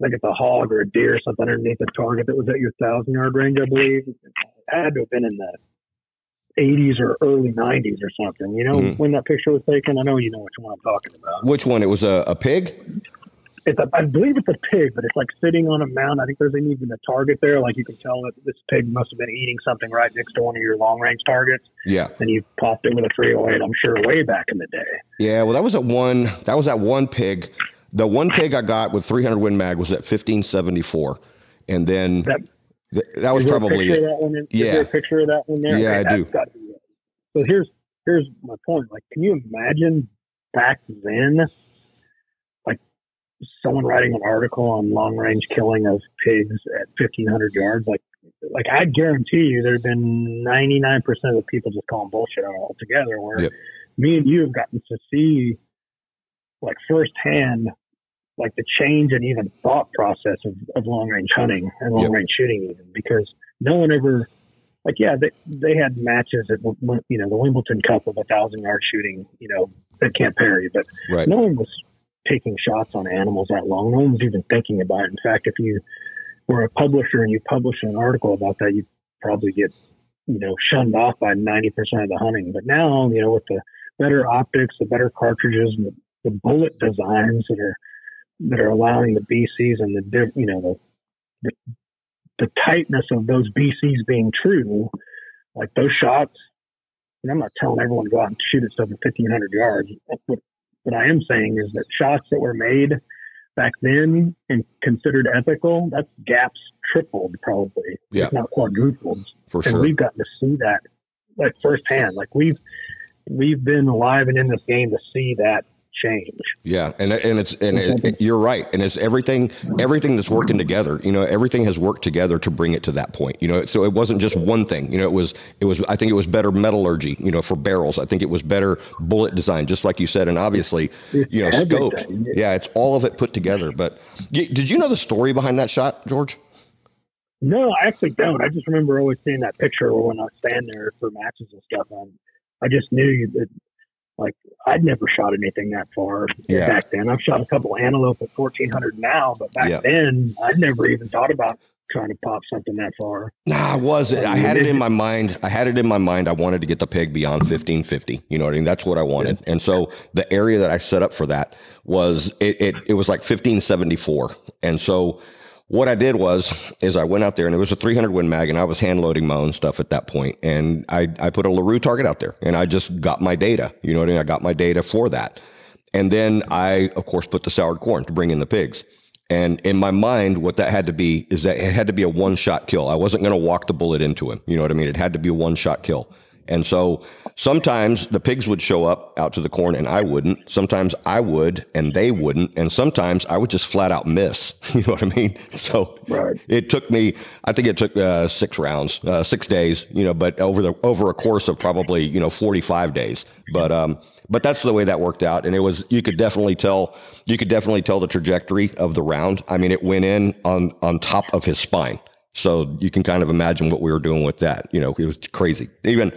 like it's a hog or a deer or something underneath a target that was at your thousand yard range, I believe. It had to have been in the 80s or early 90s or something. You know Mhm. when that picture was taken? I know you know which one I'm talking about. Which one? It was a, a pig? It's a, I believe it's a pig, but it's like sitting on a mound. I think there's even a target there. Like you can tell that this pig must have been eating something right next to one of your long range targets, Yeah. and you popped it with a 308. I'm sure way back in the day. Yeah. Well, that was at one, that was that one pig. The one pig I got with 300 Win Mag was at 1574. And then That, th- that was probably it. that one. In, Yeah. Is there a picture of that one there? Yeah, I do. So here's here's my point. Like, can you imagine back then, someone writing an article on long range killing of pigs at 1500 yards? Like, like I guarantee you, there'd been 99% of the people just calling bullshit on it altogether. Where Yep. me and you have gotten to see, like firsthand, like the change and even thought process of, of long range hunting and long Yep. range shooting, even because no one ever, like, yeah, they they had matches at you know the Wimbledon Cup of a thousand yard shooting, you know, at Camp Perry, but Right. no one was taking shots on animals that long. No one was even thinking about it. In fact, if you were a publisher and you published an article about that, you'd probably get, you know, shunned off by 90% of the hunting. But now, you know, with the better optics, the better cartridges, the, the bullet designs that are, that are allowing the BCs and the, you know, the, the, the tightness of those BCs being true, like those shots, and I'm not telling everyone to go out and shoot at stuff at 1500 yards. What, what I am saying is that shots that were made back then and considered ethical, that's gaps tripled probably, Yeah. if not quadrupled. For And sure. we've gotten to see that like firsthand. Like we've we've been alive and in this game to see that change. Yeah, and and it's and it, you're right, and it's everything everything that's working together. You know, everything has worked together to bring it to that point. You know, so it wasn't just one thing. You know, it was it was. I think it was better metallurgy. You know, for barrels, I think it was better bullet design, just like you said, and obviously, you know, scopes. Yeah, it's all of it put together. But did you know the story behind that shot, George? No, I actually don't. I just remember always seeing that picture when I was standing there for matches and stuff. And I just knew that, like, I'd never shot anything that far Yeah. back then. I've shot a couple antelope at 1400 now, but back Yeah. then, I'd never even thought about trying to pop something that far. Nah, I wasn't. I had it in my mind. I had it in my mind. I wanted to get the pig beyond 1550. You know what I mean? That's what I wanted. And so the area that I set up for that was it, it, it was like 1574. And so what I did was is I went out there and it was a 300 Win Mag and I was hand loading my own stuff at that point. And I, I put a LaRue target out there and I just got my data. You know what I mean? I got my data for that. And then I, of course, put the soured corn to bring in the pigs. And in my mind, what that had to be is that it had to be a one shot kill. I wasn't going to walk the bullet into him. You know what I mean? It had to be a one shot kill. And so sometimes the pigs would show up out to the corn and I wouldn't. Sometimes I would and they wouldn't. And sometimes I would just flat out miss. You know what I mean? So Right. it took me, I think it took uh, six rounds, uh, six days, you know, but over the, over a course of probably, you know, 45 days. But, um, but that's the way that worked out. And it was, you could definitely tell, you could definitely tell the trajectory of the round. I mean, it went in on, on top of his spine. So you can kind of imagine what we were doing with that. You know, it was crazy. Even,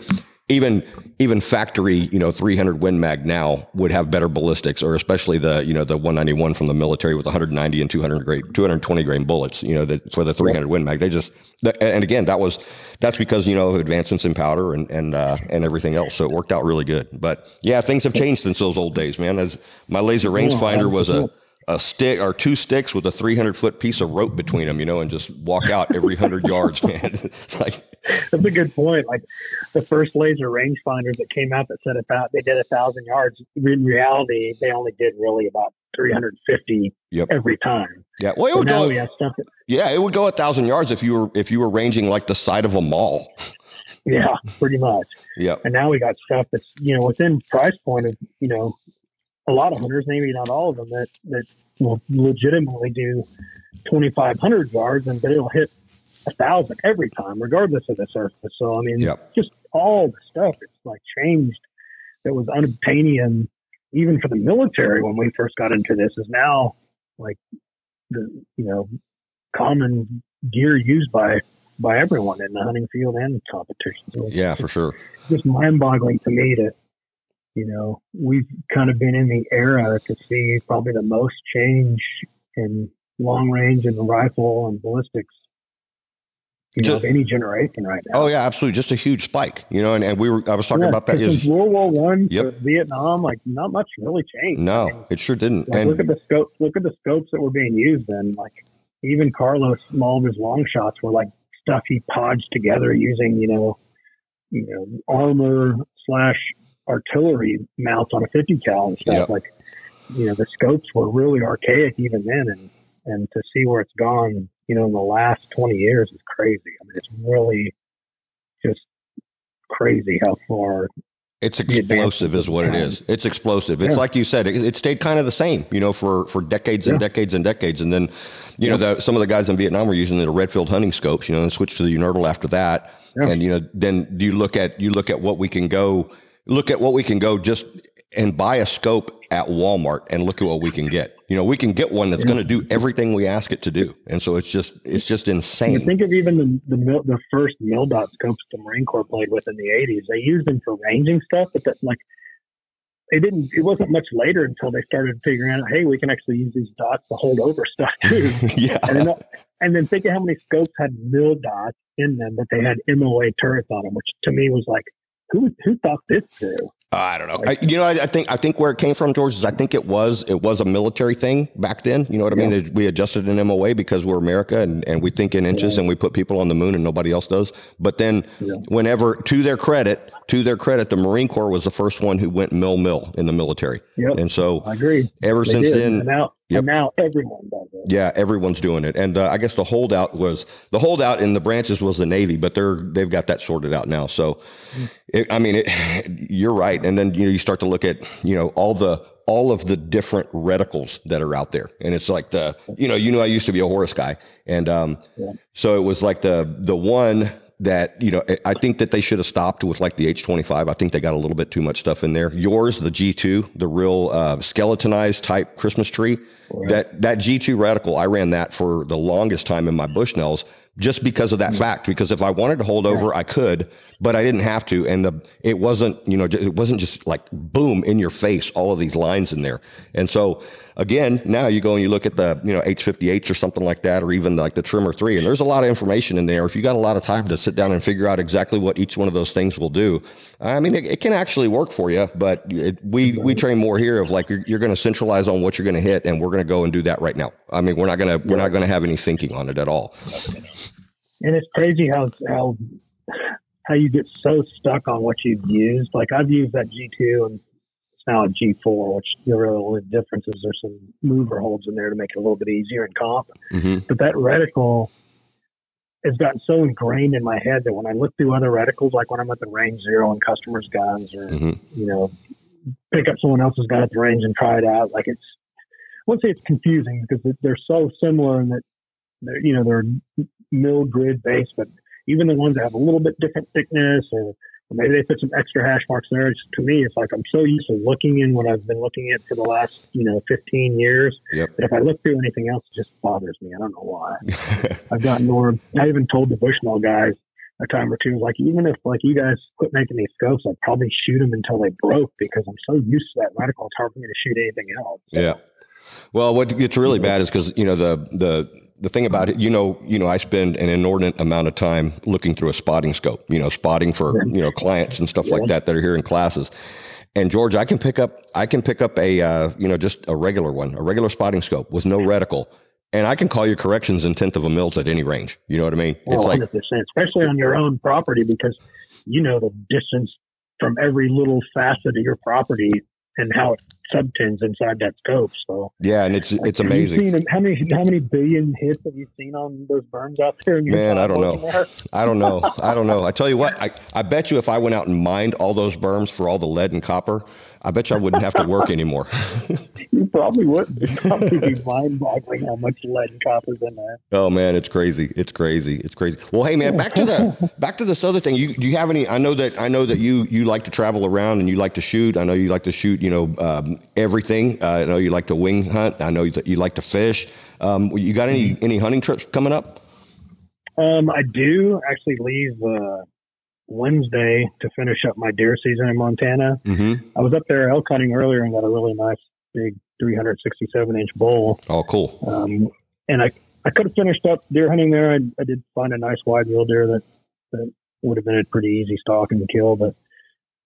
even, even factory, you know, 300 Win Mag now would have better ballistics, or especially the, you know, the 191 from the military with 190 and 200 grain, 220 grain bullets. You know, that for the 300 Win Mag, they just, and again, that was, that's because you know of advancements in powder and and uh, and everything else. So it worked out really good. But yeah, things have changed since those old days, man. As my laser rangefinder was a a stick or two sticks with a 300 foot piece of rope between them, you know, and just walk out every hundred yards, man. It's like, That's a good point. Like the first laser rangefinders that came out that said about they did a thousand yards. In reality, they only did really about 350 Yep. every time. yeah, well, it would now go, we have stuff that, yeah, it would go a thousand yards if you were, if you were ranging like the side of a mall. yeah, pretty much. Yeah. And now we got stuff that's you know within price point of you know a lot of hunters, maybe not all of them, that that will legitimately do 2,500 yards and it'll hit a thousand every time, regardless of the surface. So I mean, Yep. just all the stuff it's like changed that was unobtainium even for the military when we first got into this is now like the you know common gear used by by everyone in the hunting field and competition. So Yeah, for sure. just mind boggling to me to you know we've kind of been in the era to see probably the most change in long range and rifle and ballistics you know, Just- any generation right now. Oh yeah, absolutely. Just a huge spike, you know, and, and we were, I was talking Yeah, about that. since World War One Yep. Vietnam, like not much really changed. I no, mean, it sure didn't. like, And look at the scope. Look at the scopes that were being used then. Like even Carlos, all of his long shots were like stuff he podged together using you know, you know, armor slash artillery mounts on a 50 cal and stuff. Yep. Like you know, the scopes were really archaic even then, and and to see where it's gone, you know, in the last 20 years is crazy. I mean, it's really just crazy how far It's explosive, is what it is. It's explosive. It's Yeah. like you said, it, it stayed kind of the same, you know, for for decades and Yeah. decades and decades. And then, you know, the, some of the guys in Vietnam were using the Redfield hunting scopes, you know, and switched to the Unertl after that. Yeah. And you know, then you look at you look at what we can go look at what we can go just and buy a scope at Walmart and look at what we can get. You know, we can get one that's Yeah. going to do everything we ask it to do, and so it's just it's just insane. You think of even the the, mil, the first mil dot scopes the Marine Corps played with in the '80s. They used them for ranging stuff, but that like they didn't. It wasn't much later until they started figuring out, hey, we can actually use these dots to hold over stuff too. yeah, and then and then think of how many scopes had mil dots in them, but they had MOA turrets on them, which to me was like, who who thought this through? I don't know. I, you know, I, I think I think where it came from, George, is I think it was it was a military thing back then. You know what I mean? Yeah. We adjusted an MOA because we're America and, and we think in inches Yeah. and we put people on the moon and nobody else does. But then, Yeah. whenever to their credit, to their credit, the Marine Corps was the first one who went mil mil in the military, Yep, and so I agree. ever They since did. then, and now Yep. and now everyone does it. yeah, everyone's doing it, and uh, I guess the holdout was the holdout in the branches was the Navy, but they're they've got that sorted out now. So, it, I mean, it, you're right, and then you know you start to look at you know all the all of the different reticles that are out there, and it's like the you know you know I used to be a Horus guy, and um, Yeah. so it was like the the one that you know I think that they should have stopped with like the H25. I think they got a little bit too much stuff in there. Yours, the G2, the real uh, skeletonized type Christmas tree. That that G2 reticle, I ran that for the longest time in my Bushnells just because of that mm. fact. Because if I wanted to hold over, I could, but I didn't have to. And the it wasn't you know it wasn't just like boom in your face all of these lines in there. And so again, now you go and you look at the you know H58s or something like that, or even like the Tremor three, and there's a lot of information in there. If you got a lot of time to sit down and figure out exactly what each one of those things will do, I mean, it, it can actually work for you. But it, we we train more here of like you're, you're going to centralize on what you're going to hit, and we're going to go and do that right now. I mean, we're not going to we're not going to have any thinking on it at all. And it's crazy how how how you get so stuck on what you've used. Like I've used that G two and now a G four, which the real only difference is there's some mover holds in there to make it a little bit easier in comp. hmm But that reticle has gotten so ingrained in my head that when I look through other reticles, like when I'm at the range zero and customers' guns, or hmm you know, pick up someone else's gun at the range and try it out, like it's I wouldn't say it's confusing because they're so similar in that they're, you know they're mil grid based, but even the ones that have a little bit different thickness or, maybe they put some extra hash marks there. It's, to me, it's like I'm so used to looking in what I've been looking at for the last you know 15 years Yep. that if I look through anything else, it just bothers me. I don't know why. I've gotten more. I even told the Bushnell guys a time or two, like even if like you guys quit making these scopes, I'd probably shoot them until they broke because I'm so used to that reticle. It's hard for me to shoot anything else. Yeah. Well, what gets really bad is because you know the the the thing about it, you know, you know, I spend an inordinate amount of time looking through a spotting scope, you know, spotting for you know clients and stuff like that that are here in classes. And George, I can pick up I can pick up a uh, you know just a regular one, a regular spotting scope with no reticle, and I can call your corrections in tenth of a mils at any range. You know what I mean? It's 100%, like especially on your own property because you know the distance from every little facet of your property and how it subtends inside that scope. So yeah, and it's it's amazing. Seen, how many how many billion hits have you seen on those berms out there? Man, I don't know. I don't know. I don't know. I tell you what, I, I bet you if I went out and mined all those berms for all the lead and copper, I bet you I wouldn't have to work anymore. you probably wouldn't. It'd probably be mind boggling how much lead and copper's in there. Oh man, it's crazy. It's crazy. It's crazy. Well, hey man, back to the back to this other thing. You do you have any? I know that I know that you you like to travel around and you like to shoot. I know you like to shoot. You know um, everything. Uh, I know you like to wing hunt. I know that you like to fish. Um, you got any any hunting trips coming up? Um, I do actually leave. Uh, Wednesday to finish up my deer season in Montana. Mm-hmm. I was up there elk hunting earlier and got a really nice big 367 inch bull. Oh, cool. Um, and I, I could have finished up deer hunting there. I, I did find a nice wide mule deer that, that would have been a pretty easy stalk and kill, but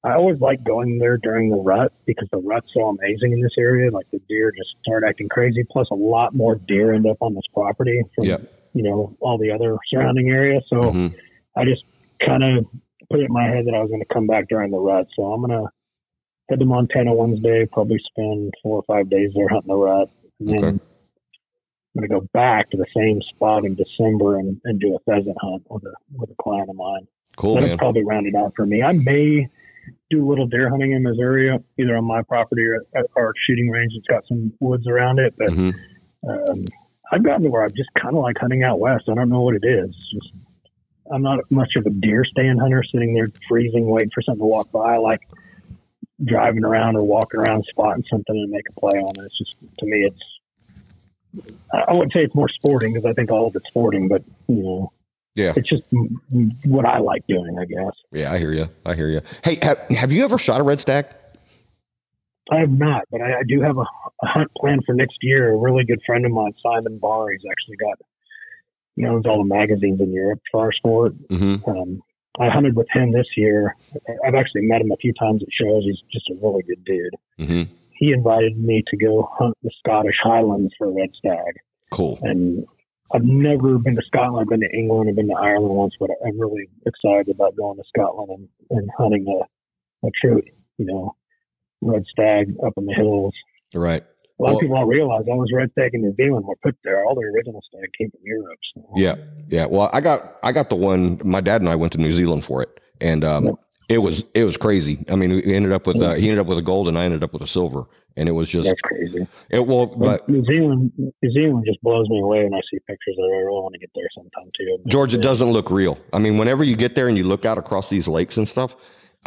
I always like going there during the rut because the rut's so amazing in this area. Like the deer just start acting crazy. Plus, a lot more deer end up on this property from yep. you know all the other surrounding areas. So mm-hmm. I just kind of put it in my head that I was going to come back during the rut. So I'm going to head to Montana Wednesday, probably spend four or five days there hunting the rut. And then okay. I'm going to go back to the same spot in December and, and do a pheasant hunt with a, with a client of mine. Cool. That'll probably round it out for me. I may do a little deer hunting in Missouri, either on my property or at our shooting range. It's got some woods around it, but mm-hmm. um, I've gotten to where I just kind of like hunting out west. I don't know what it is. it is. Just I'm not much of a deer stand hunter, sitting there freezing, waiting for something to walk by. I like driving around or walking around, spotting something and make a play on it. It's just to me, it's I wouldn't say it's more sporting because I think all of it's sporting, but you know, yeah, it's just what I like doing, I guess. Yeah, I hear you. I hear you. Hey, have, have you ever shot a red stag? I have not, but I, I do have a, a, hunt plan for next year. A really good friend of mine, Simon Barr, he's actually got he owns all the magazines in Europe for our sport. Mm-hmm. Um, I hunted with him this year. I've actually met him a few times at shows. He's just a really good dude. Mm-hmm. He invited me to go hunt the Scottish Highlands for red stag. Cool. And I've never been to Scotland. I've been to England. I've been to Ireland once, but I'm really excited about going to Scotland and, and hunting a, a true, you know, red stag up in the hills. Right. A lot well, of people don't realize all those red stag in New Zealand were put there. All the original stag came from Europe. So. Yeah, yeah. Well, I got I got the one. My dad and I went to New Zealand for it, and um, yep. it was it was crazy. I mean, we ended up with uh, he ended up with a gold, and I ended up with a silver, and it was just that's crazy. It well, but New Zealand New Zealand just blows me away when I see pictures of it. I really want to get there sometime too. George, it doesn't look real. I mean, whenever you get there and you look out across these lakes and stuff,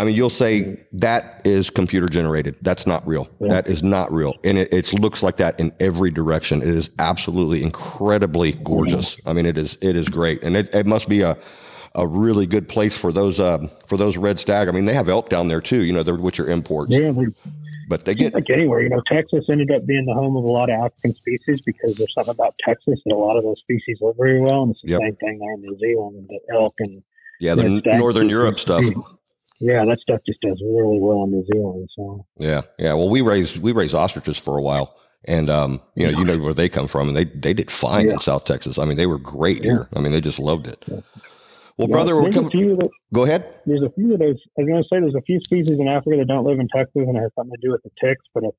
I mean, you'll say that is computer generated. That's not real. Yeah. That is not real. And it, it, looks like that in every direction. It is absolutely incredibly gorgeous. I mean, it is, it is great. And it, it must be a, a really good place for those, uh, for those red stag. I mean, they have elk down there too, you know, which are imports. Yeah. but they get like anywhere, you know, Texas ended up being the home of a lot of African species because there's something about Texas that a lot of those species live very well. And it's the yep. same thing there in New Zealand, the elk and yeah, the Northern Europe stuff yeah, that stuff just does really well in New Zealand. So yeah, yeah. Well, we raised we raised ostriches for a while, and um, you know, you know where they come from, and they they did fine yeah. in South Texas. I mean, they were great yeah. here. I mean, they just loved it. Yeah. Well, brother, we're coming. Go ahead. There's a few of those. I was going to say there's a few species in Africa that don't live in Texas, and it has something to do with the ticks. But if,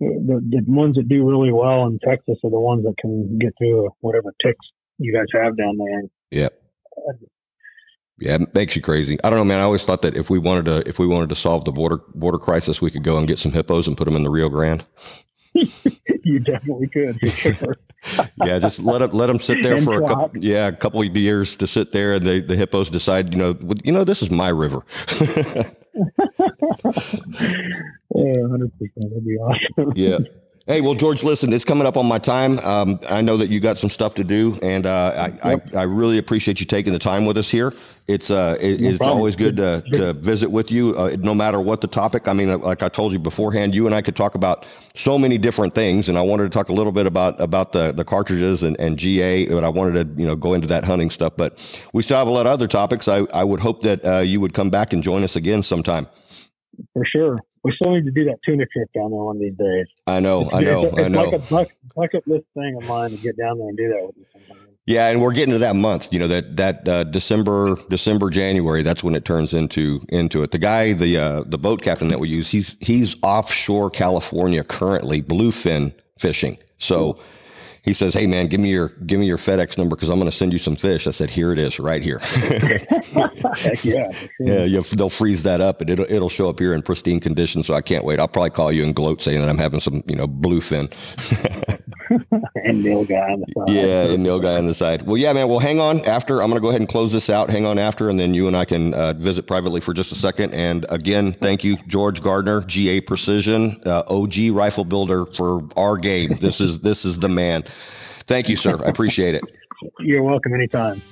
the, the ones that do really well in Texas are the ones that can get through whatever ticks you guys have down there. Yeah. Yeah, it makes you crazy. I don't know, man. I always thought that if we wanted to, if we wanted to solve the border border crisis, we could go and get some hippos and put them in the Rio Grande. you definitely could. yeah, just let them let them sit there and for a couple, yeah, a couple of years to sit there, and they, the hippos decide, you know, you know, this is my river. yeah, hundred percent. That'd be awesome. yeah. Hey, well, George, listen, it's coming up on my time. Um, I know that you got some stuff to do, and uh, I, yep. I, I, really appreciate you taking the time with us here. It's uh, it, no it's problem. always good to, to visit with you, uh, no matter what the topic. I mean, like I told you beforehand, you and I could talk about so many different things, and I wanted to talk a little bit about about the the cartridges and, and GA, but I wanted to you know go into that hunting stuff. But we still have a lot of other topics. I I would hope that uh, you would come back and join us again sometime. For sure. We still need to do that tuna trip down there one of these days. I know, I know, it's, it's I know. like a bucket, list thing of mine to get down there and do that with you sometime. Yeah, and we're getting to that month. You know that that uh, December, December, January. That's when it turns into into it. The guy, the uh, the boat captain that we use, he's he's offshore California currently, bluefin fishing. So he says, "Hey man, give me your give me your FedEx number because I'm going to send you some fish." I said, "Here it is, right here." Heck yeah, yeah, you, they'll freeze that up and it'll it'll show up here in pristine condition. So I can't wait. I'll probably call you and gloat saying that I'm having some you know bluefin. and nilgai on the side. Yeah, and nilgai on the side. Well, yeah, man. Well, hang on. After I'm going to go ahead and close this out. Hang on after, and then you and I can uh, visit privately for just a second. And again, thank you, George Gardner, GA Precision, uh, OG rifle builder for our game. This is this is the man. Thank you, sir. I appreciate it. You're welcome anytime.